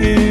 세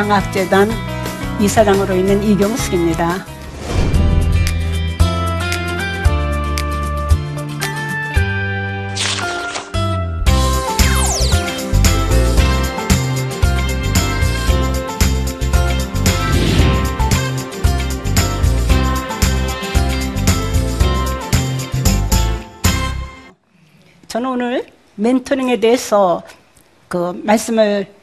장학재단 이사장으로 있는 이경숙입니다. 저는 오늘 멘토링에 대해서 그 말씀을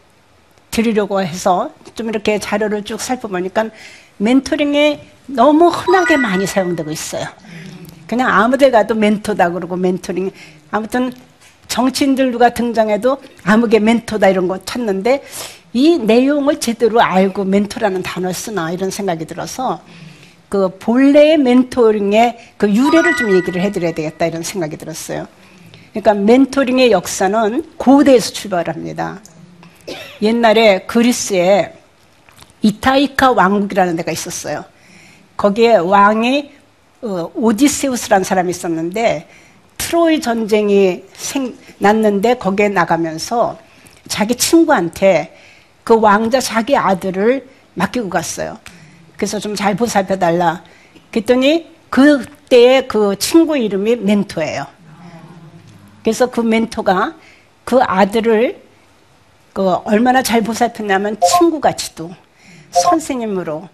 드리려고 해서 좀 이렇게 자료를 쭉 살펴보니까 멘토링에 너무 흔하게 많이 사용되고 있어요. 그냥 아무 데 가도 멘토다 그러고 멘토링. 아무튼 정치인들 누가 등장해도 아무게 멘토다 이런 거 찾는데 이 내용을 제대로 알고 멘토라는 단어를 쓰나 이런 생각이 들어서 그 본래의 멘토링의 그 유래를 좀 얘기를 해드려야 되겠다 이런 생각이 들었어요. 그러니까 멘토링의 역사는 고대에서 출발합니다. 옛날에 그리스에 이타이카 왕국이라는 데가 있었어요. 거기에 왕이 어, 오디세우스라는 사람이 있었는데 트로이 전쟁이 생, 났는데 거기에 나가면서 자기 친구한테 그 왕자 자기 아들을 맡기고 갔어요. 그래서 좀 잘 보살펴 달라. 그랬더니 그때의 그 친구 이름이 멘토예요. 그래서 그 멘토가 그 아들을 그 얼마나 잘 보살폈냐면 친구같이도 선생님으로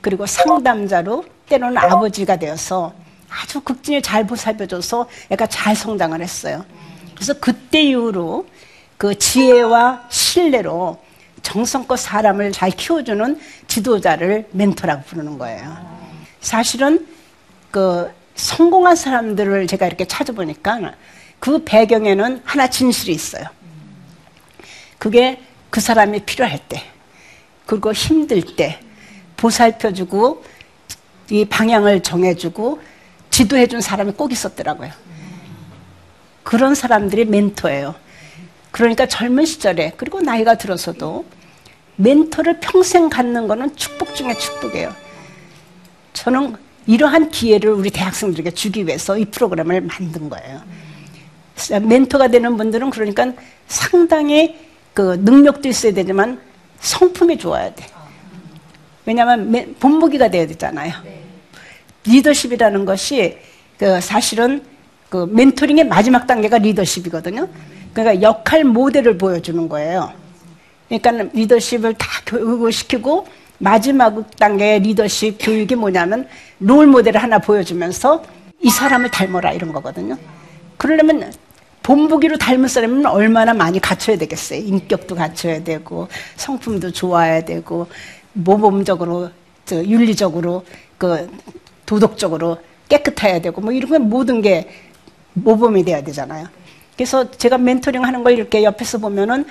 그리고 상담자로 때로는 아버지가 되어서 아주 극진히 잘 보살펴줘서 애가 잘 성장을 했어요. 그래서 그때 이후로 그 지혜와 신뢰로 정성껏 사람을 잘 키워주는 지도자를 멘토라고 부르는 거예요. 사실은 그 성공한 사람들을 제가 이렇게 찾아보니까 그 배경에는 하나 진실이 있어요. 그게 그 사람이 필요할 때, 그리고 힘들 때 보살펴주고 이 방향을 정해주고 지도해준 사람이 꼭 있었더라고요. 그런 사람들이 멘토예요. 그러니까 젊은 시절에 그리고 나이가 들어서도 멘토를 평생 갖는 거는 축복 중에 축복이에요. 저는 이러한 기회를 우리 대학생들에게 주기 위해서 이 프로그램을 만든 거예요. 멘토가 되는 분들은 그러니까 상당히 그 능력도 있어야 되지만 성품이 좋아야 돼. 왜냐하면 본보기가 돼야 되잖아요. 리더십이라는 것이 그 사실은 그 멘토링의 마지막 단계가 리더십이거든요. 그러니까 역할 모델을 보여주는 거예요. 그러니까 리더십을 다 교육을 시키고 마지막 단계의 리더십 교육이 뭐냐면 롤 모델을 하나 보여주면서 이 사람을 닮아라 이런 거거든요. 그러려면 본보기로 닮은 사람은 얼마나 많이 갖춰야 되겠어요. 인격도 갖춰야 되고 성품도 좋아야 되고 모범적으로 윤리적으로 그 도덕적으로 깨끗해야 되고 뭐 이런 건 모든 게 모범이 돼야 되잖아요. 그래서 제가 멘토링 하는 걸 이렇게 옆에서 보면은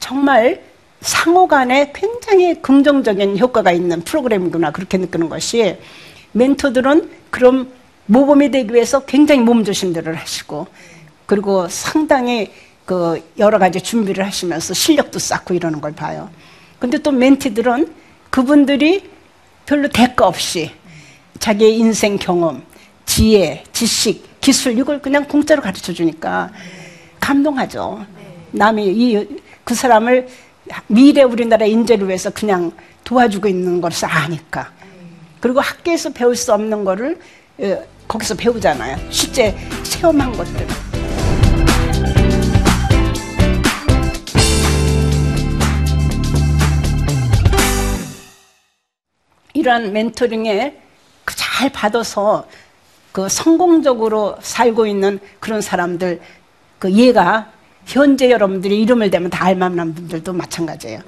정말 상호 간에 굉장히 긍정적인 효과가 있는 프로그램이구나 그렇게 느끼는 것이 멘토들은 그럼 모범이 되기 위해서 굉장히 몸조심들을 하시고 그리고 상당히 그 여러 가지 준비를 하시면서 실력도 쌓고 이러는 걸 봐요. 근데 또 멘티들은 그분들이 별로 대가 없이 자기의 인생 경험, 지혜, 지식, 기술 이걸 그냥 공짜로 가르쳐 주니까 감동하죠. 남이 이 그 사람을 미래 우리나라 인재를 위해서 그냥 도와주고 있는 것을 아니까. 그리고 학교에서 배울 수 없는 거를 어, 거기서 배우잖아요. 실제 체험한 것들. 이러한 멘토링에 그잘 받아서 그 성공적으로 살고 있는 그런 사람들 그 예가 현재 여러분들이 이름을 대면 다 알만한 분들도 마찬가지예요.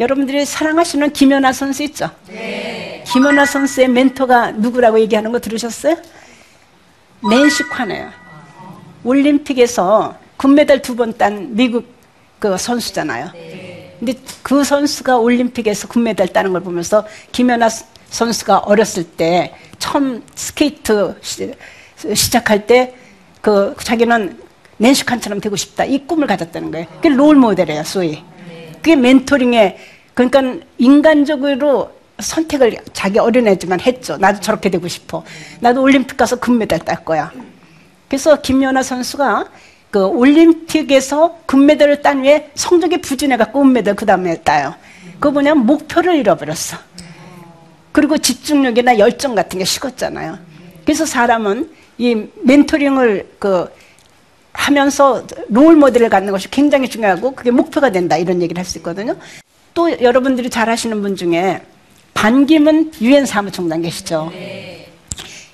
여러분들이 사랑하시는 김연아 선수 있죠? 김연아 선수의 멘토가 누구라고 얘기하는 거 들으셨어요? 낸시 콰네요. 올림픽에서 금메달 두 번 딴 미국 그 선수잖아요. 근데 그 선수가 올림픽에서 금메달 따는 걸 보면서 김연아 선수가 어렸을 때 처음 스케이트 시, 시작할 때 그 자기는 낸시 칸처럼 되고 싶다 이 꿈을 가졌다는 거예요. 그게 롤 모델이에요, 소위. 그게 멘토링에 그러니까 인간적으로 선택을 자기 어린애지만 했죠. 나도 저렇게 되고 싶어. 나도 올림픽 가서 금메달 딸 거야. 그래서 김연아 선수가 그 올림픽에서 금메달을 딴 후에 성적이 부진해갖고 은메달 그 다음에 따요. 그거 뭐냐면 목표를 잃어버렸어. 그리고 집중력이나 열정 같은 게 식었잖아요. 그래서 사람은 이 멘토링을 그 하면서 롤 모델을 갖는 것이 굉장히 중요하고 그게 목표가 된다 이런 얘기를 할 수 있거든요. 또 여러분들이 잘 아시는 분 중에 반기문 유엔 사무총장 계시죠.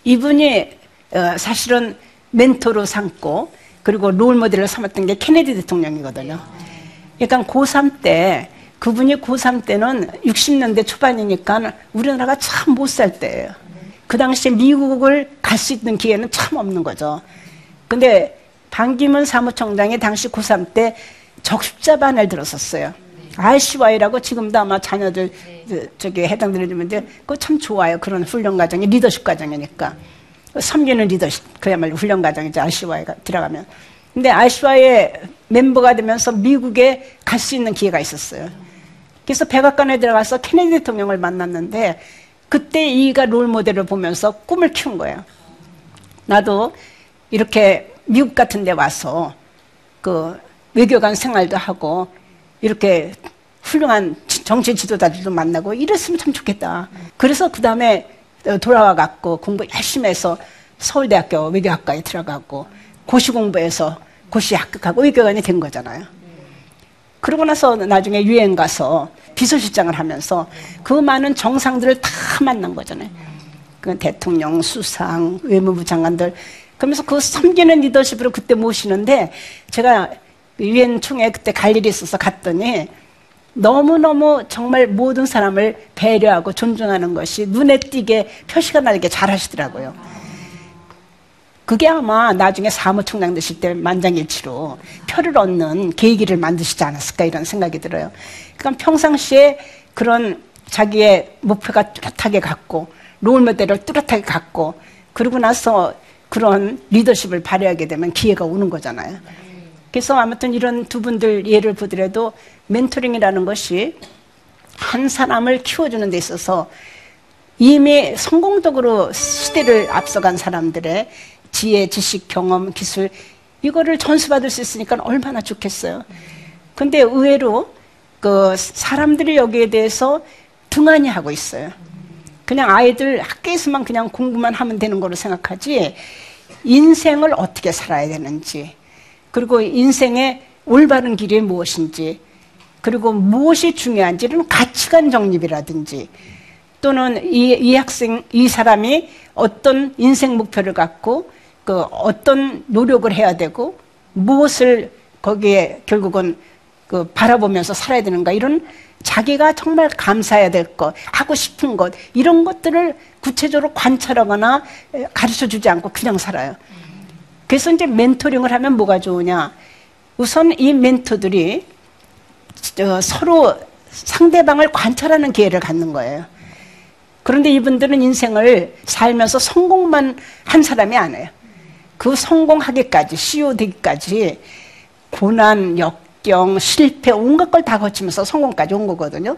이분이 어, 사실은 멘토로 삼고 그리고 롤 모델을 삼았던 게 케네디 대통령이거든요. 그러니까 고3 때 그분이 고3 때는 60년대 초반이니까 우리나라가 참 못 살 때예요. 그 당시에 미국을 갈 수 있는 기회는 참 없는 거죠. 근데 반기문 사무총장이 당시 고3 때 적십자반을 들었었어요. RCY라고 지금도 아마 자녀들 저기 해당되는데 그거 참 좋아요. 그런 훈련 과정이 리더십 과정이니까. 섬기는 리더십 그야말로 훈련 과정이죠. RCY가 들어가면. 근데 RCY의 멤버가 되면서 미국에 갈 수 있는 기회가 있었어요. 그래서 백악관에 들어가서 케네디 대통령을 만났는데 그때 이가 롤 모델을 보면서 꿈을 키운 거예요. 나도 이렇게 미국 같은 데 와서 그 외교관 생활도 하고 이렇게 훌륭한 정치 지도자들도 만나고 이랬으면 참 좋겠다. 그래서 그 다음에 돌아와 갖고 공부 열심히 해서 서울대학교 외교학과에 들어가고 고시 공부해서 고시 합격하고 외교관이 된 거잖아요. 그러고 나서 나중에 유엔 가서 비서실장을 하면서 그 많은 정상들을 다 만난 거잖아요. 그 대통령, 수상, 외무부 장관들. 그러면서 그 섬기는 리더십으로 그때 모시는데 제가 유엔 총회 그때 갈 일이 있어서 갔더니 너무너무 정말 모든 사람을 배려하고 존중하는 것이 눈에 띄게 표시가 나게 잘 하시더라고요. 그게 아마 나중에 사무총장 되실 때 만장일치로 표를 얻는 계기를 만드시지 않았을까 이런 생각이 들어요. 그러니까 평상시에 그런 자기의 목표가 뚜렷하게 갖고 롤모델을 뚜렷하게 갖고 그러고 나서 그런 리더십을 발휘하게 되면 기회가 오는 거잖아요. 그래서 아무튼 이런 두 분들 예를 보더라도 멘토링이라는 것이 한 사람을 키워주는 데 있어서 이미 성공적으로 시대를 앞서간 사람들의 지혜, 지식, 경험, 기술 이거를 전수받을 수 있으니까 얼마나 좋겠어요. 근데 의외로 그 사람들이 여기에 대해서 등한히 하고 있어요. 그냥 아이들 학교에서만 그냥 공부만 하면 되는 거로 생각하지 인생을 어떻게 살아야 되는지 그리고 인생의 올바른 길이 무엇인지 그리고 무엇이 중요한지는 가치관 정립이라든지 또는 이, 이 학생 이 사람이 어떤 인생 목표를 갖고 그 어떤 노력을 해야 되고 무엇을 거기에 결국은 그 바라보면서 살아야 되는가 이런 자기가 정말 감사해야 될 것, 하고 싶은 것 이런 것들을 구체적으로 관찰하거나 가르쳐 주지 않고 그냥 살아요. 그래서 이제 멘토링을 하면 뭐가 좋으냐? 우선 이 멘토들이 서로 상대방을 관찰하는 기회를 갖는 거예요. 그런데 이분들은 인생을 살면서 성공만 한 사람이 아니에요. 그 성공하기까지, CEO 되기까지 고난, 역경, 실패, 온갖 걸 다 거치면서 성공까지 온 거거든요.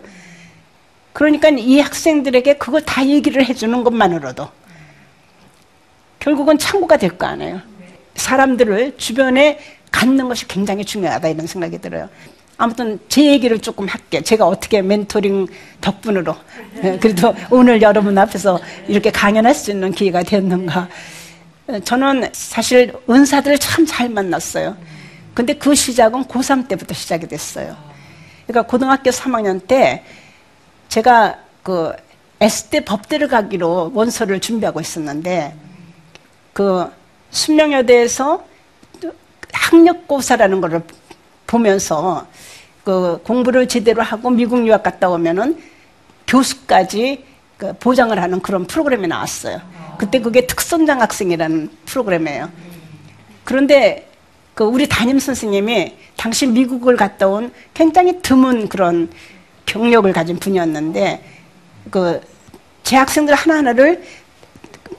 그러니까 이 학생들에게 그걸 다 얘기를 해주는 것만으로도 결국은 창구가 될 거 아니에요. 사람들을 주변에 갖는 것이 굉장히 중요하다 이런 생각이 들어요. 아무튼 제 얘기를 조금 할게. 제가 어떻게 멘토링 덕분으로 예, 그래도 오늘 여러분 앞에서 이렇게 강연할 수 있는 기회가 됐는가. 저는 사실 은사들을 참 잘 만났어요. 근데 그 시작은 고3 때부터 시작이 됐어요. 그러니까 고등학교 3학년 때 제가 그 S대 법대를 가기로 원서를 준비하고 있었는데 그 순명여대에서 학력고사라는 거를 보면서 그 공부를 제대로 하고 미국 유학 갔다 오면은 교수까지 그 보장을 하는 그런 프로그램이 나왔어요. 그때 그게 특선장학생이라는 프로그램이에요. 그런데 그 우리 담임 선생님이 당시 미국을 갔다 온 굉장히 드문 그런 경력을 가진 분이었는데 그 재학생들 하나하나를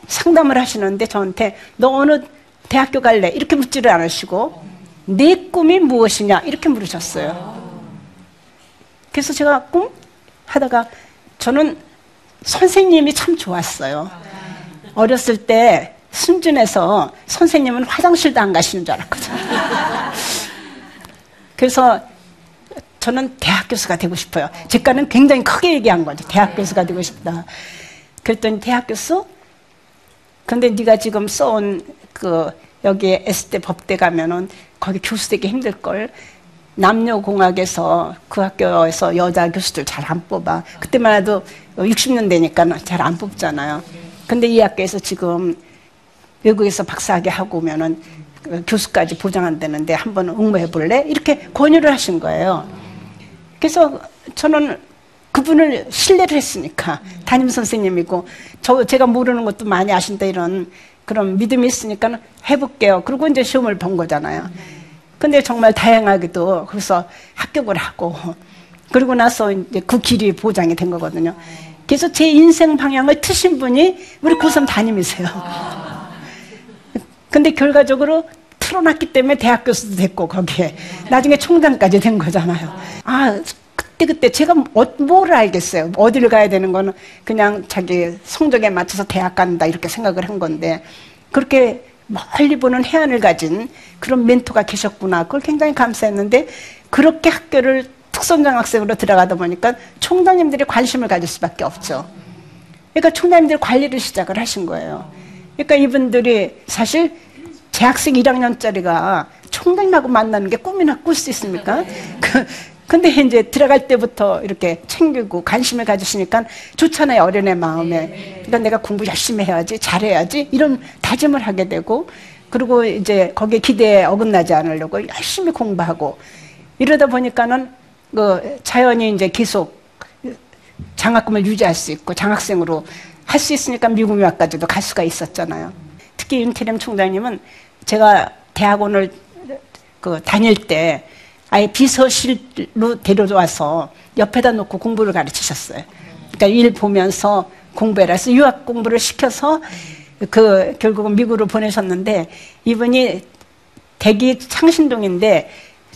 상담을 하시는데 저한테 너 어느 대학교 갈래? 이렇게 묻지를 않으시고 내 꿈이 무엇이냐? 이렇게 물으셨어요. 그래서 제가 꿈? 하다가 저는 선생님이 참 좋았어요. 어렸을 때 순진해서 선생님은 화장실도 안 가시는 줄 알았거든요. 그래서 저는 대학 교수가 되고 싶어요. 제가는 굉장히 크게 얘기한 거죠. 대학 교수가 되고 싶다. 그랬더니 대학 교수? 근데 네가 지금 써온 그 여기 S대 법대 가면은 거기 교수 되기 힘들 걸. 남녀공학에서 그 학교에서 여자 교수들 잘 안 뽑아. 그때만 해도 60년대니까 잘 안 뽑잖아요. 근데 이 학교에서 지금 외국에서 박사학위 하고 오면은 그 교수까지 보장한다는데 한번 응모해 볼래? 이렇게 권유를 하신 거예요. 그래서 저는 그분을 신뢰를 했으니까 담임 선생님이고 저 제가 모르는 것도 많이 아신다 이런 그런 믿음이 있으니까 해볼게요. 그리고 이제 시험을 본 거잖아요. 근데 정말 다양하게도 그래서 합격을 하고 그리고 나서 이제 그 길이 보장이 된 거거든요. 그래서 제 인생 방향을 트신 분이 우리 고3 담임이세요. 근데 결과적으로 틀어놨기 때문에 대학 교수도 됐고 거기에 나중에 총장까지 된 거잖아요. 아 그때 그때 제가 어, 뭘 알겠어요. 어디를 가야 되는 거는 그냥 자기 성적에 맞춰서 대학 간다 이렇게 생각을 한 건데 그렇게 멀리 보는 해안을 가진 그런 멘토가 계셨구나. 그걸 굉장히 감사했는데 그렇게 학교를 특선장학생으로 들어가다 보니까 총장님들이 관심을 가질 수밖에 없죠. 그러니까 총장님들이 관리를 시작을 하신 거예요. 그러니까 이분들이 사실 재학생 1학년짜리가 총장님하고 만나는 게 꿈이나 꿀 수 있습니까? 그, 근데 이제 들어갈 때부터 이렇게 챙기고 관심을 가지시니까 좋잖아요, 어린애 마음에. 그러니까 내가 공부 열심히 해야지, 잘해야지, 이런 다짐을 하게 되고, 그리고 이제 거기에 기대에 어긋나지 않으려고 열심히 공부하고, 이러다 보니까는 그 자연히 이제 계속 장학금을 유지할 수 있고, 장학생으로 할 수 있으니까 미국 유학까지도 갈 수가 있었잖아요. 특히 윤태령 총장님은 제가 대학원을 그 다닐 때 아예 비서실로 데려와서 옆에다 놓고 공부를 가르치셨어요. 그러니까 일 보면서 공부해라 해서 유학 공부를 시켜서 그 결국은 미국으로 보내셨는데 이분이 대기 창신동인데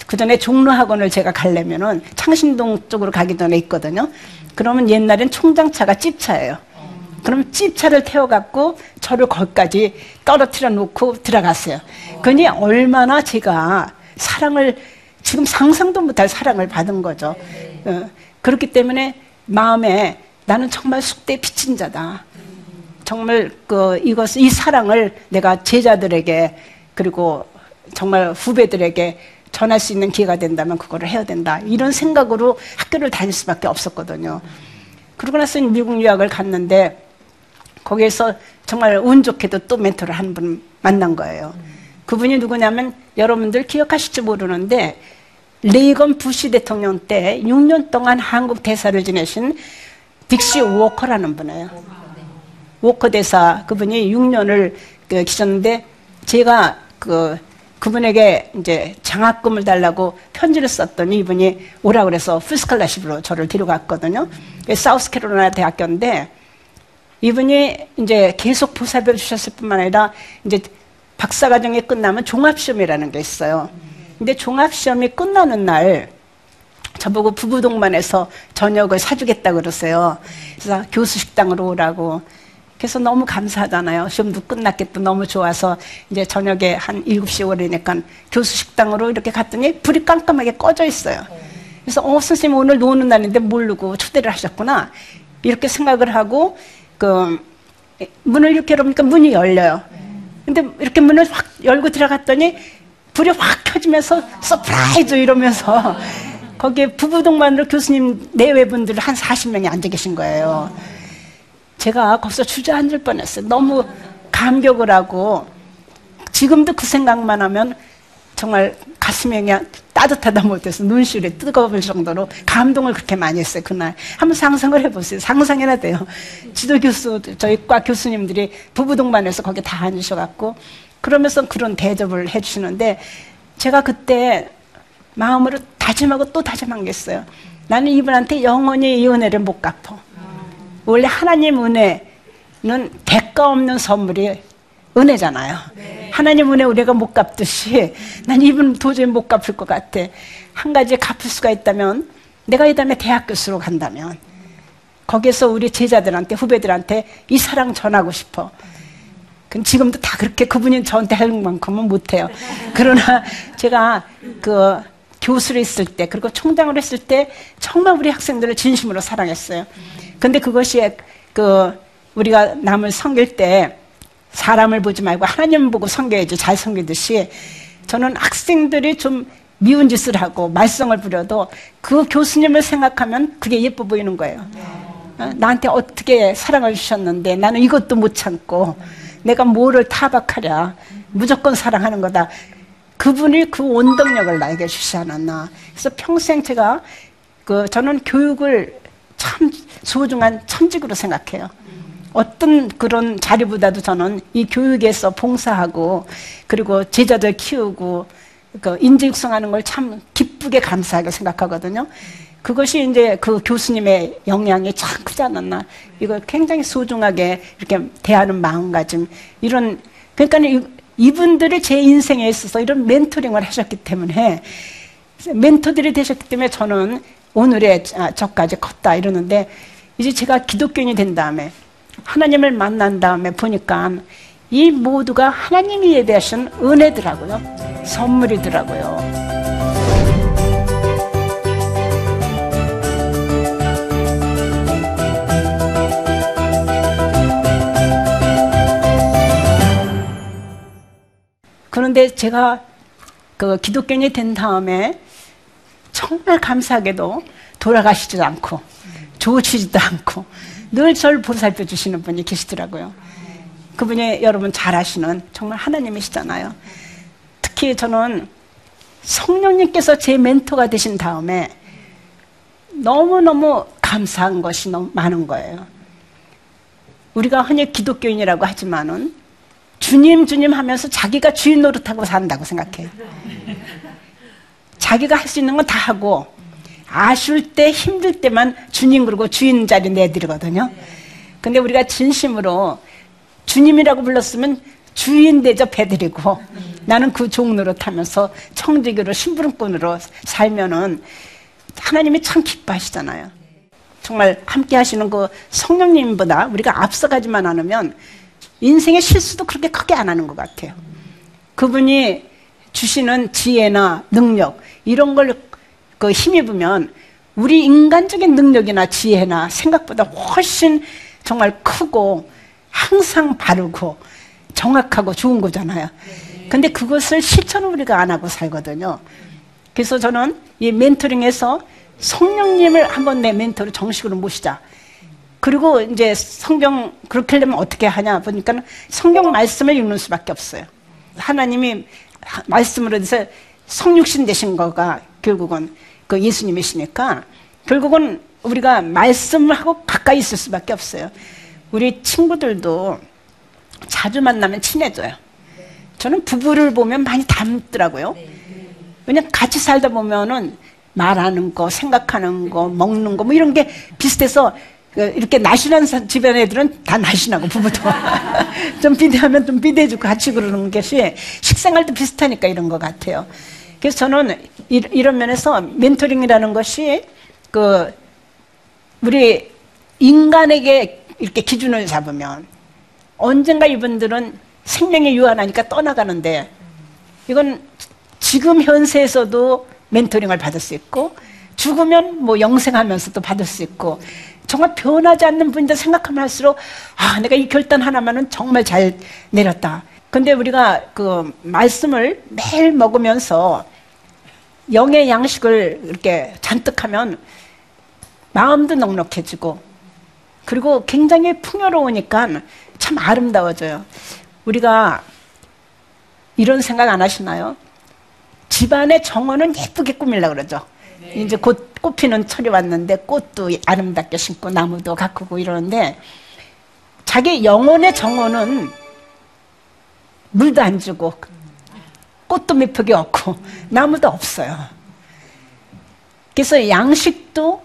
그 전에 종로학원을 제가 가려면은 창신동 쪽으로 가기 전에 있거든요. 그러면 옛날엔 총장차가 찝차예요. 그럼 찝차를 태워갖고 저를 거기까지 떨어뜨려 놓고 들어갔어요. 그니 얼마나 제가 사랑을 지금 상상도 못할 사랑을 받은 거죠. 어, 그렇기 때문에 마음에 나는 정말 숙대 빚진 자다. 정말 그 이것 이 사랑을 내가 제자들에게 그리고 정말 후배들에게 전할 수 있는 기회가 된다면 그거를 해야 된다. 이런 생각으로 학교를 다닐 수밖에 없었거든요. 그러고 나서 미국 유학을 갔는데 거기에서 정말 운 좋게도 또 멘토를 한 분 만난 거예요. 그분이 누구냐면 여러분들 기억하실지 모르는데 레이건 부시 대통령 때 6년 동안 한국 대사를 지내신 딕시 워커라는 분이에요. 워커 대사 그분이 6년을 그 계셨는데 제가 그 그분에게 이제 장학금을 달라고 편지를 썼더니 이분이 오라 그래서 풀스칼라십으로 저를 데려갔거든요. 사우스캐롤라이나 대학교인데 이분이 이제 계속 보살펴 주셨을 뿐만 아니라 이제 박사과정이 끝나면 종합시험이라는 게 있어요. 근데 종합시험이 끝나는 날 저보고 부부동반해서 저녁을 사주겠다 그러세요. 그래서 교수 식당으로 오라고. 그래서 너무 감사하잖아요. 시험도 끝났겠다. 너무 좋아서 이제 저녁에 한 7시 오래니까 교수 식당으로 이렇게 갔더니 불이 깜깜하게 꺼져 있어요. 그래서 어, 선생님 오늘 노는 날인데 모르고 초대를 하셨구나. 이렇게 생각을 하고 그 문을 이렇게 열으니까 문이 열려요. 근데 이렇게 문을 확 열고 들어갔더니 불이 확 켜지면서 surprise 이러면서 거기에 부부동반으로 교수님 내외분들 한 40명이 앉아 계신 거예요. 제가 거기서 주저앉을 뻔했어요. 너무 감격을 하고 지금도 그 생각만 하면 정말 가슴이 그냥 따뜻하다 못해서 눈시울이 뜨거울 정도로 감동을 그렇게 많이 했어요 그날 한번 상상을 해보세요 상상해야 돼요 지도 교수 저희 과 교수님들이 부부 동반해서 거기 다 앉으셔갖고 그러면서 그런 대접을 해주시는데 제가 그때 마음으로 다짐하고 또 다짐한 게 있어요 나는 이분한테 영원히 이 은혜를 못 갚어 원래 하나님 은혜는 대가 없는 선물이 은혜잖아요. 하나님 은혜 우리가 못 갚듯이 난 이분 도저히 못 갚을 것 같아. 한 가지 갚을 수가 있다면 내가 이 다음에 대학 교수로 간다면 거기서 우리 제자들한테 후배들한테 이 사랑 전하고 싶어. 지금도 다 그렇게 그분이 저한테 할 만큼은 못해요. 그러나 제가 그 교수를 했을 때 그리고 총장을 했을 때 정말 우리 학생들을 진심으로 사랑했어요. 근데 그것이 그 우리가 남을 섬길 때 사람을 보지 말고 하나님 보고 섬겨야지 잘 섬기듯이 저는 학생들이 좀 미운 짓을 하고 말썽을 부려도 그 교수님을 생각하면 그게 예뻐 보이는 거예요. 어, 나한테 어떻게 사랑을 주셨는데 나는 이것도 못 참고 내가 뭐를 타박하랴 무조건 사랑하는 거다. 그분이 그 원동력을 나에게 주시지 않았나. 그래서 평생 제가 그 저는 교육을 참 소중한 천직으로 생각해요. 어떤 그런 자리보다도 저는 이 교육에서 봉사하고 그리고 제자들 키우고 그 인재 육성하는 걸 참 기쁘게 감사하게 생각하거든요. 그것이 이제 그 교수님의 영향이 참 크지 않았나. 이걸 굉장히 소중하게 이렇게 대하는 마음가짐 이런 그러니까 이분들이 제 인생에 있어서 이런 멘토링을 하셨기 때문에 멘토들이 되셨기 때문에 저는 오늘의 저까지 컸다 이러는데 이제 제가 기독교인이 된 다음에 하나님을 만난 다음에 보니까 이 모두가 하나님이 예배하신 은혜더라고요. 선물이더라고요. 그런데 제가 그 기독교인이 된 다음에 정말 감사하게도 돌아가시지도 않고 좋으시지도 않고 늘절 보살펴 주시는 분이 계시더라고요. 그분이 여러분 잘 아시는 정말 하나님이시잖아요. 특히 저는 성령님께서 제 멘토가 되신 다음에 너무너무 감사한 것이 너무 많은 거예요. 우리가 흔히 기독교인이라고 하지만은 주님, 주님 하면서 자기가 주인 노릇하고 산다고 생각해요. 자기가 할 수 있는 건 다 하고 아쉬울 때 힘들 때만 주님 그러고 주인 자리 내드리거든요. 근데 우리가 진심으로 주님이라고 불렀으면 주인 대접해드리고 나는 그 종로로 타면서 청지기로 심부름꾼으로 살면은 하나님이 참 기뻐하시잖아요. 정말 함께 하시는 그 성령님보다 우리가 앞서가지만 않으면 인생의 실수도 그렇게 크게 안 하는 것 같아요. 그분이 주시는 지혜나 능력 이런 걸 그 힘입으면 우리 인간적인 능력이나 지혜나 생각보다 훨씬 정말 크고 항상 바르고 정확하고 좋은 거잖아요. 근데 그것을 실천을 우리가 안 하고 살거든요. 그래서 저는 이 멘토링에서 성령님을 한번 내 멘토로 정식으로 모시자. 그리고 이제 성경 그렇게 하려면 어떻게 하냐 보니까 성경 말씀을 읽는 수밖에 없어요. 하나님이 말씀으로 해서 성육신 되신 거가 결국은 그 예수님이시니까 결국은 우리가 말씀을 하고 가까이 있을 수밖에 없어요. 우리 친구들도 자주 만나면 친해져요. 저는 부부를 보면 많이 닮더라고요. 왜냐면 같이 살다 보면은 말하는 거, 생각하는 거, 먹는 거, 뭐 이런 게 비슷해서 그 이렇게 날씬한 집안 애들은 다 날씬하고 부부도 좀 비대하면 좀 비대해주고 같이 그러는 것이 식생활도 비슷하니까 이런 것 같아요. 그래서 저는 이런 면에서 멘토링이라는 것이 그 우리 인간에게 이렇게 기준을 잡으면 언젠가 이분들은 생명이 유한하니까 떠나가는데 이건 지금 현세에서도 멘토링을 받을 수 있고 죽으면 뭐 영생하면서도 받을 수 있고 정말 변하지 않는 분인데 생각하면 할수록 아 내가 이 결단 하나만은 정말 잘 내렸다. 근데 우리가 그 말씀을 매일 먹으면서 영의 양식을 이렇게 잔뜩 하면 마음도 넉넉해지고 그리고 굉장히 풍요로우니까 참 아름다워져요. 우리가 이런 생각 안 하시나요? 집안의 정원은 예쁘게 꾸밀라 그러죠. 이제 곧 꽃피는 철이 왔는데 꽃도 아름답게 심고 나무도 가꾸고 이러는데 자기 영혼의 정원은 물도 안 주고 꽃도 미쁘게 없고 나무도 없어요. 그래서 양식도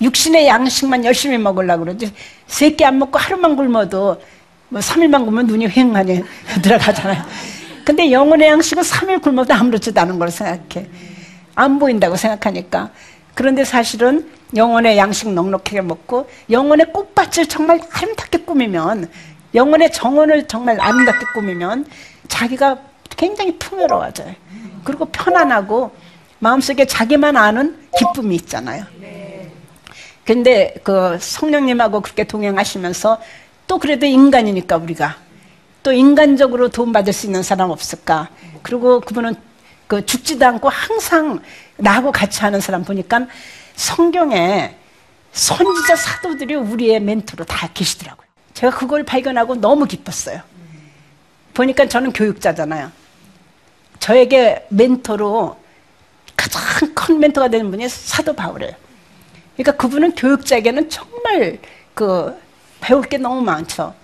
육신의 양식만 열심히 먹으려고 그러지 세끼 안 먹고 하루만 굶어도 뭐 3일만 굶으면 눈이 휑하니 들어가잖아요. 근데 영혼의 양식은 3일 굶어도 아무렇지도 않은 걸 생각해. 안 보인다고 생각하니까. 그런데 사실은 영혼의 양식 넉넉하게 먹고 영혼의 꽃밭을 정말 아름답게 꾸미면 영혼의 정원을 정말 아름답게 꾸미면 자기가 굉장히 풍요로워져요. 그리고 편안하고 마음속에 자기만 아는 기쁨이 있잖아요. 근데 그 성령님하고 그렇게 동행하시면서 또 그래도 인간이니까 우리가 또 인간적으로 도움받을 수 있는 사람 없을까? 그리고 그분은 그 죽지도 않고 항상 나하고 같이 하는 사람 보니까 성경에 선지자 사도들이 우리의 멘토로 다 계시더라고요. 제가 그걸 발견하고 너무 기뻤어요. 보니까 저는 교육자잖아요. 저에게 멘토로 가장 큰 멘토가 되는 분이 사도 바울이에요. 그러니까 그분은 교육자에게는 정말 그 배울 게 너무 많죠.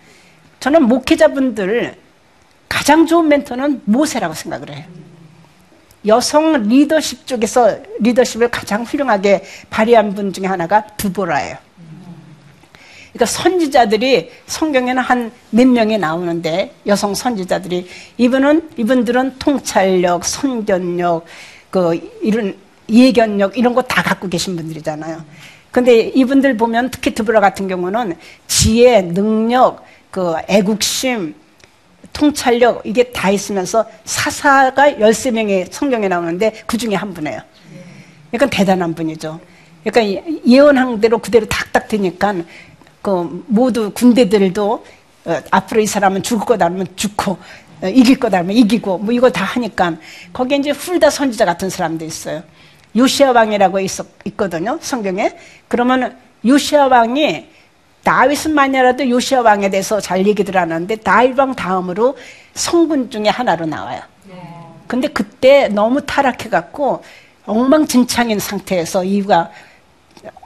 저는 목회자분들 가장 좋은 멘토는 모세라고 생각을 해요. 여성 리더십 쪽에서 리더십을 가장 훌륭하게 발휘한 분 중에 하나가 두보라예요. 그러니까 선지자들이 성경에는 한 몇 명이 나오는데 여성 선지자들이 이분은 이분들은 통찰력, 선견력, 그 이런 예견력 이런 거 다 갖고 계신 분들이잖아요. 근데 이분들 보면 특히 두보라 같은 경우는 지혜, 능력, 그 애국심, 통찰력 이게 다 있으면서 사사가 13명의 성경에 나오는데 그 중에 한 분이에요. 그러니까 대단한 분이죠. 그러니까 예언한 대로 그대로 탁탁 되니까 그 모두 군대들도 어, 앞으로 이 사람은 죽을 거다 하면 죽고 어, 이길 거다 하면 이기고 뭐 이거 다 하니까 거기에 이제 훌다 선지자 같은 사람도 있어요. 요시아 왕이라고 있었, 있거든요. 성경에. 그러면 요시아 왕이 다윗은 만이라도 요시아 왕에 대해서 잘 얘기들 하는데 다윗 왕 다음으로 성군 중에 하나로 나와요. 근데 그때 너무 타락해 갖고 엉망진창인 상태에서 이유가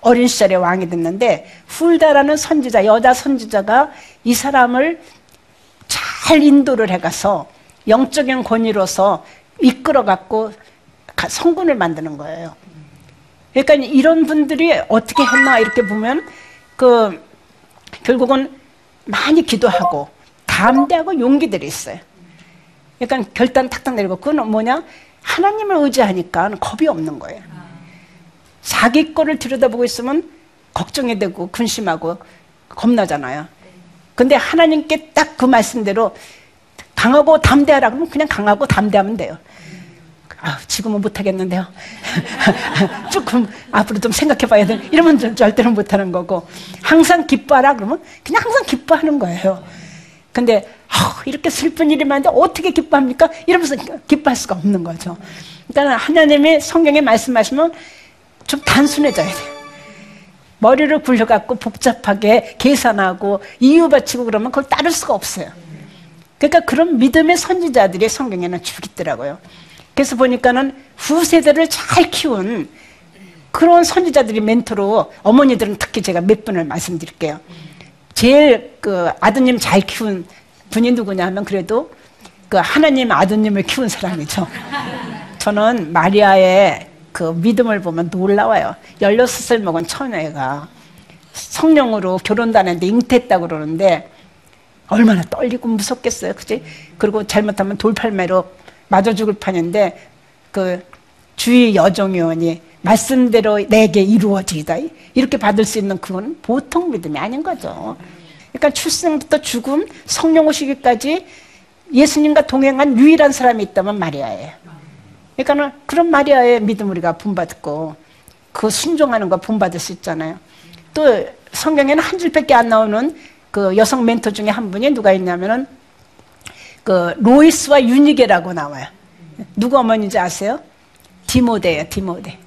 어린 시절에 왕이 됐는데 훌다라는 선지자 여자 선지자가 이 사람을 잘 인도를 해가서 영적인 권위로서 이끌어 갖고 성군을 만드는 거예요. 그러니까 이런 분들이 어떻게 했나 이렇게 보면 그 결국은 많이 기도하고 담대하고 용기들이 있어요. 그러니까 결단 탁탁 내리고 그건 뭐냐 하나님을 의지하니까 겁이 없는 거예요. 자기 거를 들여다보고 있으면 걱정이 되고 근심하고 겁나잖아요. 근데 하나님께 딱 그 말씀대로 강하고 담대하라 그러면 그냥 강하고 담대하면 돼요. 아, 지금은 못하겠는데요. 조금 앞으로 좀 생각해 봐야 돼. 이러면 절대로 못하는 거고. 항상 기뻐하라 그러면 그냥 항상 기뻐하는 거예요. 근데, 아, 이렇게 슬픈 일이 많은데 어떻게 기뻐합니까? 이러면서 기뻐할 수가 없는 거죠. 그러니까 하나님이 성경에 말씀하시면 좀 단순해져야 돼요. 머리를 굴려갖고 복잡하게 계산하고 이유 바치고 그러면 그걸 따를 수가 없어요. 그러니까 그런 믿음의 선지자들이 성경에는 쭉 있더라고요. 그래서 보니까는 후세대를 잘 키운 그런 선지자들이 멘토로 어머니들은 특히 제가 몇 분을 말씀드릴게요. 제일 그 아드님 잘 키운 분이 누구냐 하면 그래도 그 하나님 아드님을 키운 사람이죠. 저는 마리아의 그 믿음을 보면 놀라워요. 16살 먹은 처녀가 성령으로 했는데 잉태했다고 그러는데 얼마나 떨리고 무섭겠어요. 그지? 그리고 잘못하면 돌팔매로 맞아 죽을 판인데 그 주의 여종위원이 말씀대로 내게 이루어지다 이렇게 받을 수 있는 그건 보통 믿음이 아닌 거죠. 그러니까 출생부터 죽음, 성령 오시기까지 예수님과 동행한 유일한 사람이 있다면 마리아예요. 그러니까 그런 마리아의 믿음 우리가 본받고 그 순종하는 거 본받을 수 있잖아요. 또 성경에는 한 줄밖에 안 나오는 그 여성 멘토 중에 한 분이 누가 있냐면은 그 로이스와 유니게라고 나와요. 누구 어머니인지 아세요? 디모데예요, 디모데.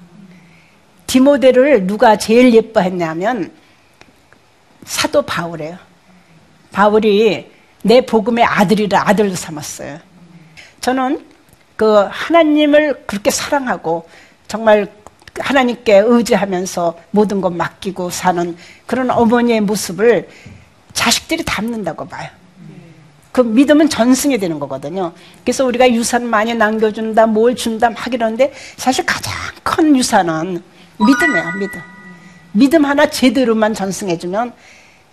디모데를 누가 제일 예뻐했냐면 사도 바울이에요. 바울이 내 복음의 아들이라 아들로 삼았어요. 저는 그그 하나님을 그렇게 사랑하고 정말 하나님께 의지하면서 모든 것 맡기고 사는 그런 어머니의 모습을 자식들이 닮는다고 봐요. 그 믿음은 전승이 되는 거거든요. 그래서 우리가 유산 많이 남겨준다, 뭘 준다 막 이러는데 사실 가장 큰 유산은 믿음이에요, 믿음. 믿음 하나 제대로만 전승해주면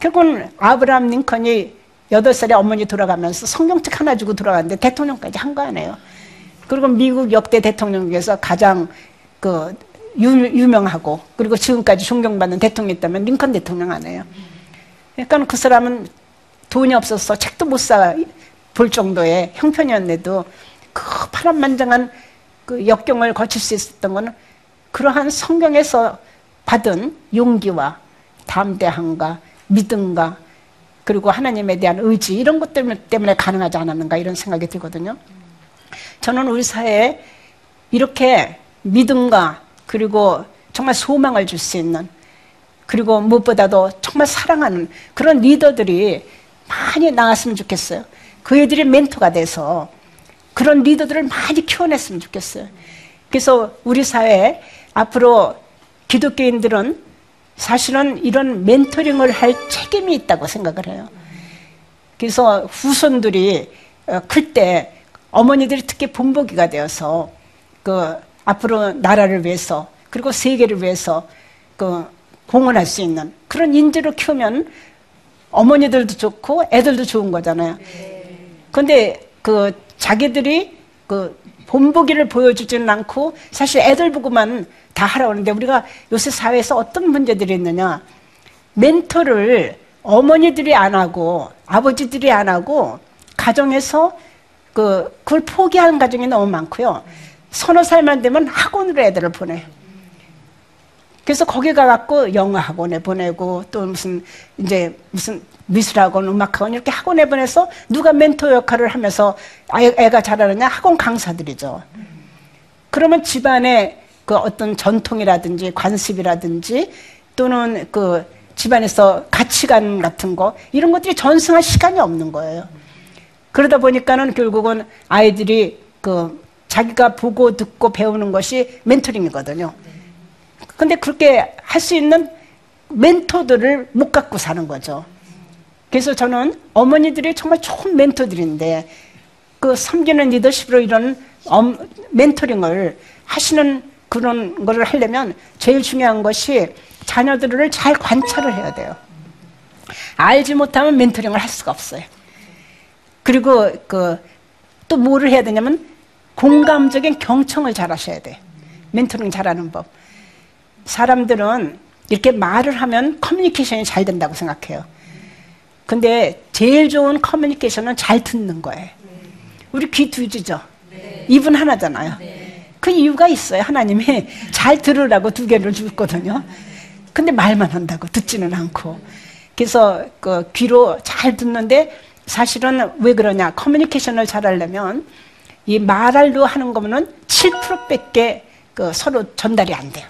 결국은 아브라함 링컨이 여덟 살에 어머니 돌아가면서 성경책 하나 주고 돌아갔는데 대통령까지 한 거 아니에요. 그리고 미국 역대 대통령 중에서 가장 그 유, 명하고 그리고 지금까지 존경받는 대통령이 있다면 링컨 대통령 아니에요. 그러니까 그 사람은 돈이 없어서 책도 못 사 볼 정도의 형편이었는데도 그 파란만장한 그 역경을 거칠 수 있었던 거는 그러한 성경에서 받은 용기와 담대함과 믿음과 그리고 하나님에 대한 의지 이런 것 때문에 가능하지 않았는가 이런 생각이 들거든요. 저는 우리 사회에 이렇게 믿음과 그리고 정말 소망을 줄 수 있는 그리고 무엇보다도 정말 사랑하는 그런 리더들이 많이 나왔으면 좋겠어요. 그 애들이 멘토가 돼서 그런 리더들을 많이 키워냈으면 좋겠어요. 그래서 우리 사회에 앞으로 기독교인들은 사실은 이런 멘토링을 할 책임이 있다고 생각을 해요. 그래서 후손들이 어, 클때 어머니들이 특히 본보기가 되어서 그 앞으로 나라를 위해서 그리고 세계를 위해서 그 공헌할 수 있는 그런 인재로 키우면 어머니들도 좋고 애들도 좋은 거잖아요. 근데 그 자기들이 그 본보기를 보여주지는 않고 사실 애들 보고만 다 하라고 하는데 우리가 요새 사회에서 어떤 문제들이 있느냐. 멘토를 어머니들이 안 하고 아버지들이 안 하고 가정에서 그, 그걸 포기하는 가정이 너무 많고요. 서너 살만 되면 학원으로 애들을 보내요. 그래서 거기 가갖고 영어 학원에 보내고 또 무슨 이제 무슨 미술학원, 음악학원 이렇게 학원에 보내서 누가 멘토 역할을 하면서 애가 잘하느냐 학원 강사들이죠. 그러면 집안에 그 어떤 전통이라든지 관습이라든지 또는 그 집안에서 가치관 같은 거 이런 것들이 전승할 시간이 없는 거예요. 그러다 보니까는 결국은 아이들이 그 자기가 보고 듣고 배우는 것이 멘토링이거든요. 근데 그렇게 할 수 있는 멘토들을 못 갖고 사는 거죠. 그래서 저는 어머니들이 정말 좋은 멘토들인데 그 섬기는 리더십으로 이런 멘토링을 하시는 그런 거를 하려면 제일 중요한 것이 자녀들을 잘 관찰을 해야 돼요. 알지 못하면 멘토링을 할 수가 없어요. 그리고 그 또 뭐를 해야 되냐면 공감적인 경청을 잘 하셔야 돼. 멘토링 잘하는 법. 사람들은 이렇게 말을 하면 커뮤니케이션이 잘 된다고 생각해요. 근데 제일 좋은 커뮤니케이션은 잘 듣는 거예요. 우리 귀 두지죠? 입은 하나잖아요. 그 이유가 있어요. 하나님이 잘 들으라고 두 개를 줬거든요. 근데 말만 한다고 듣지는 않고. 그래서 그 귀로 잘 듣는데 사실은 왜 그러냐? 커뮤니케이션을 잘 하려면 이 말할로 하는 거면은 7%밖에 그 서로 전달이 안 돼요.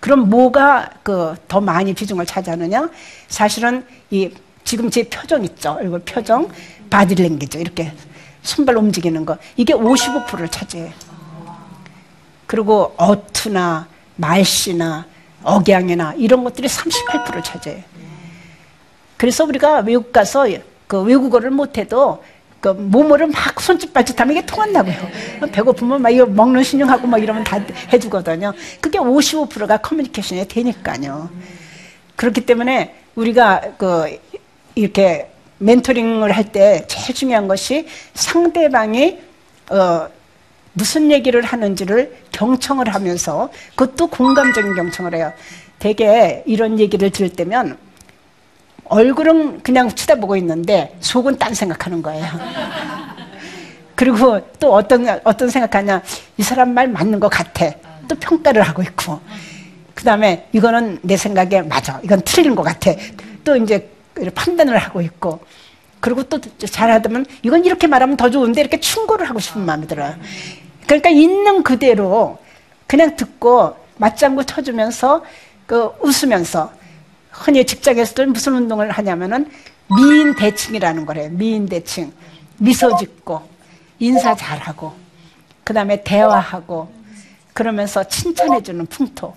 그럼 뭐가 그 더 많이 비중을 차지하느냐? 사실은 이 지금 제 표정 있죠. 얼굴 표정, 바디랭귀지 이렇게 손발 움직이는 거 이게 55%를 차지해요. 그리고 어투나 말씨나 억양이나 이런 것들이 38%를 차지해요. 그래서 우리가 외국 가서 그 외국어를 못해도 그 몸으로 막 손짓 발짓하면 이게 통한다고요. 배고프면 막 이거 먹는 신용하고 막 이러면 다 해주거든요. 그게 55%가 커뮤니케이션이 되니까요. 그렇기 때문에 우리가 그 이렇게 멘토링을 할 때 제일 중요한 것이 상대방이 어 무슨 얘기를 하는지를 경청을 하면서 그것도 공감적인 경청을 해요. 되게 이런 얘기를 들을 때면 얼굴은 그냥 쳐다보고 있는데 속은 딴 생각하는 거예요. 그리고 또 어떤 어떤 생각하냐 이 사람 말 맞는 것 같아. 또 평가를 하고 있고. 그 다음에 이거는 내 생각에 맞아. 이건 틀린 것 같아. 또 이제 판단을 하고 있고. 그리고 또 잘하다면 이건 이렇게 말하면 더 좋은데 이렇게 충고를 하고 싶은 마음이 들어요. 그러니까 있는 그대로 그냥 듣고 맞장구 쳐주면서 그 웃으면서 흔히 직장에서도 무슨 운동을 하냐면은 미인 대칭이라는 거래요. 미인 대칭. 미소 짓고 인사 잘하고 그 다음에 대화하고 그러면서 칭찬해주는 풍토.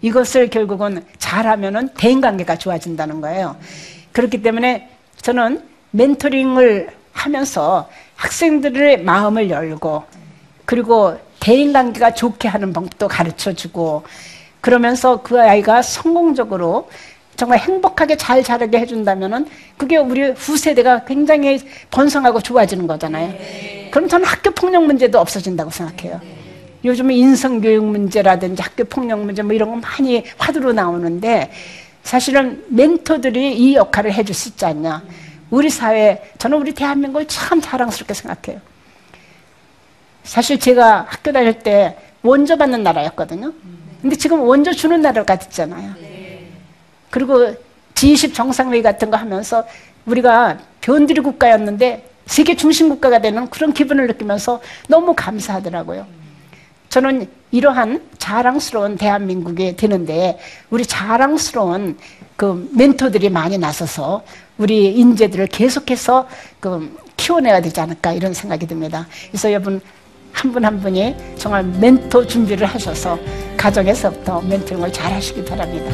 이것을 결국은 잘하면은 대인 관계가 좋아진다는 거예요. 그렇기 때문에 저는 멘토링을 하면서 학생들의 마음을 열고 그리고 대인 관계가 좋게 하는 방법도 가르쳐 주고 그러면서 그 아이가 성공적으로 정말 행복하게 잘 자라게 해준다면은 그게 우리 후세대가 굉장히 번성하고 좋아지는 거잖아요. 그럼 저는 학교 폭력 문제도 없어진다고 생각해요. 요즘은 인성교육 문제라든지 학교 폭력 문제 뭐 이런 거 많이 화두로 나오는데 사실은 멘토들이 이 역할을 해줄 수 있지 않냐. 우리 사회, 저는 우리 대한민국을 참 자랑스럽게 생각해요. 사실 제가 학교 다닐 때 원조 받는 나라였거든요. 근데 지금 원조 주는 나라가 됐잖아요. 그리고 G20 정상회의 같은 거 하면서 우리가 변두리 국가였는데 세계 중심 국가가 되는 그런 기분을 느끼면서 너무 감사하더라고요. 저는 이러한 자랑스러운 대한민국이 되는데 우리 자랑스러운 그 멘토들이 많이 나서서 우리 인재들을 계속해서 그 키워내야 되지 않을까 이런 생각이 듭니다. 그래서 여러분 한분한 분이 정말 멘토 준비를 하셔서 가정에서부터 멘토링을 잘 하시기 바랍니다.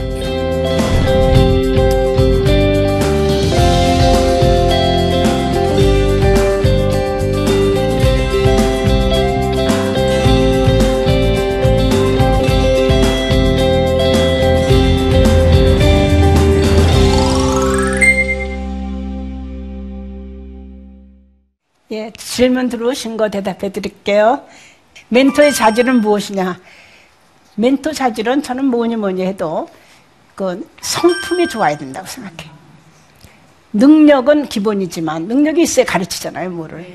질문 들어오신 거 대답해 드릴게요. 멘토의 자질은 무엇이냐? 멘토 자질은 저는 뭐니 뭐니 해도 그 성품이 좋아야 된다고 생각해요. 능력은 기본이지만 능력이 있어야 가르치잖아요, 뭐를.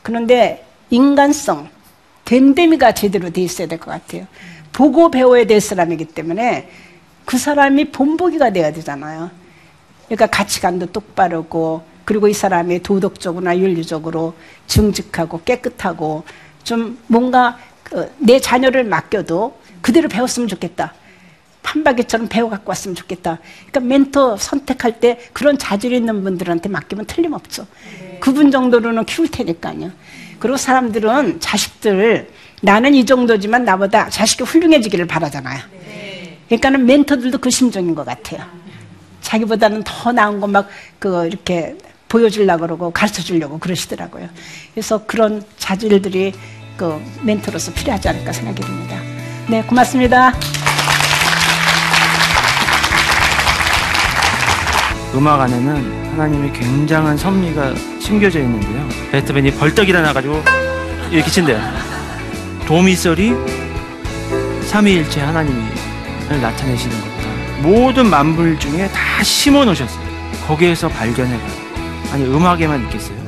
그런데 인간성, 됨됨이가 제대로 돼 있어야 될 것 같아요. 보고 배워야 될 사람이기 때문에 그 사람이 본보기가 돼야 되잖아요. 그러니까 가치관도 똑바르고 그리고 이 사람이 도덕적으로나 윤리적으로 정직하고 깨끗하고 좀 뭔가 그내 자녀를 맡겨도 그대로 배웠으면 좋겠다. 판박이처럼 배워 갖고 왔으면 좋겠다. 그러니까 멘토 선택할 때 그런 자질 있는 분들한테 맡기면 틀림없죠. 그분 정도로는 키울 테니까요. 그리고 사람들은 자식들 나는 이 정도지만 나보다 자식이 훌륭해지기를 바라잖아요. 그러니까는 멘토들도 그 심정인 것 같아요. 자기보다는 더 나은 거 막 그 이렇게 보여주려고 그러고 가르쳐 주려고 그러시더라고요. 그래서 그런 자질들이 그 멘토로서 필요하지 않을까 생각이 듭니다. 네, 고맙습니다. 음악 안에는 하나님의 굉장한 섭리가 심겨져 있는데요. 베토벤이 벌떡 일어나가지고 이렇게 친대요. 도미솔이 삼위일체 하나님을 나타내시는 것보다 모든 만물 중에 다 심어 놓으셨어요. 거기에서 발견해가요. 아니 음악에만 있겠어요?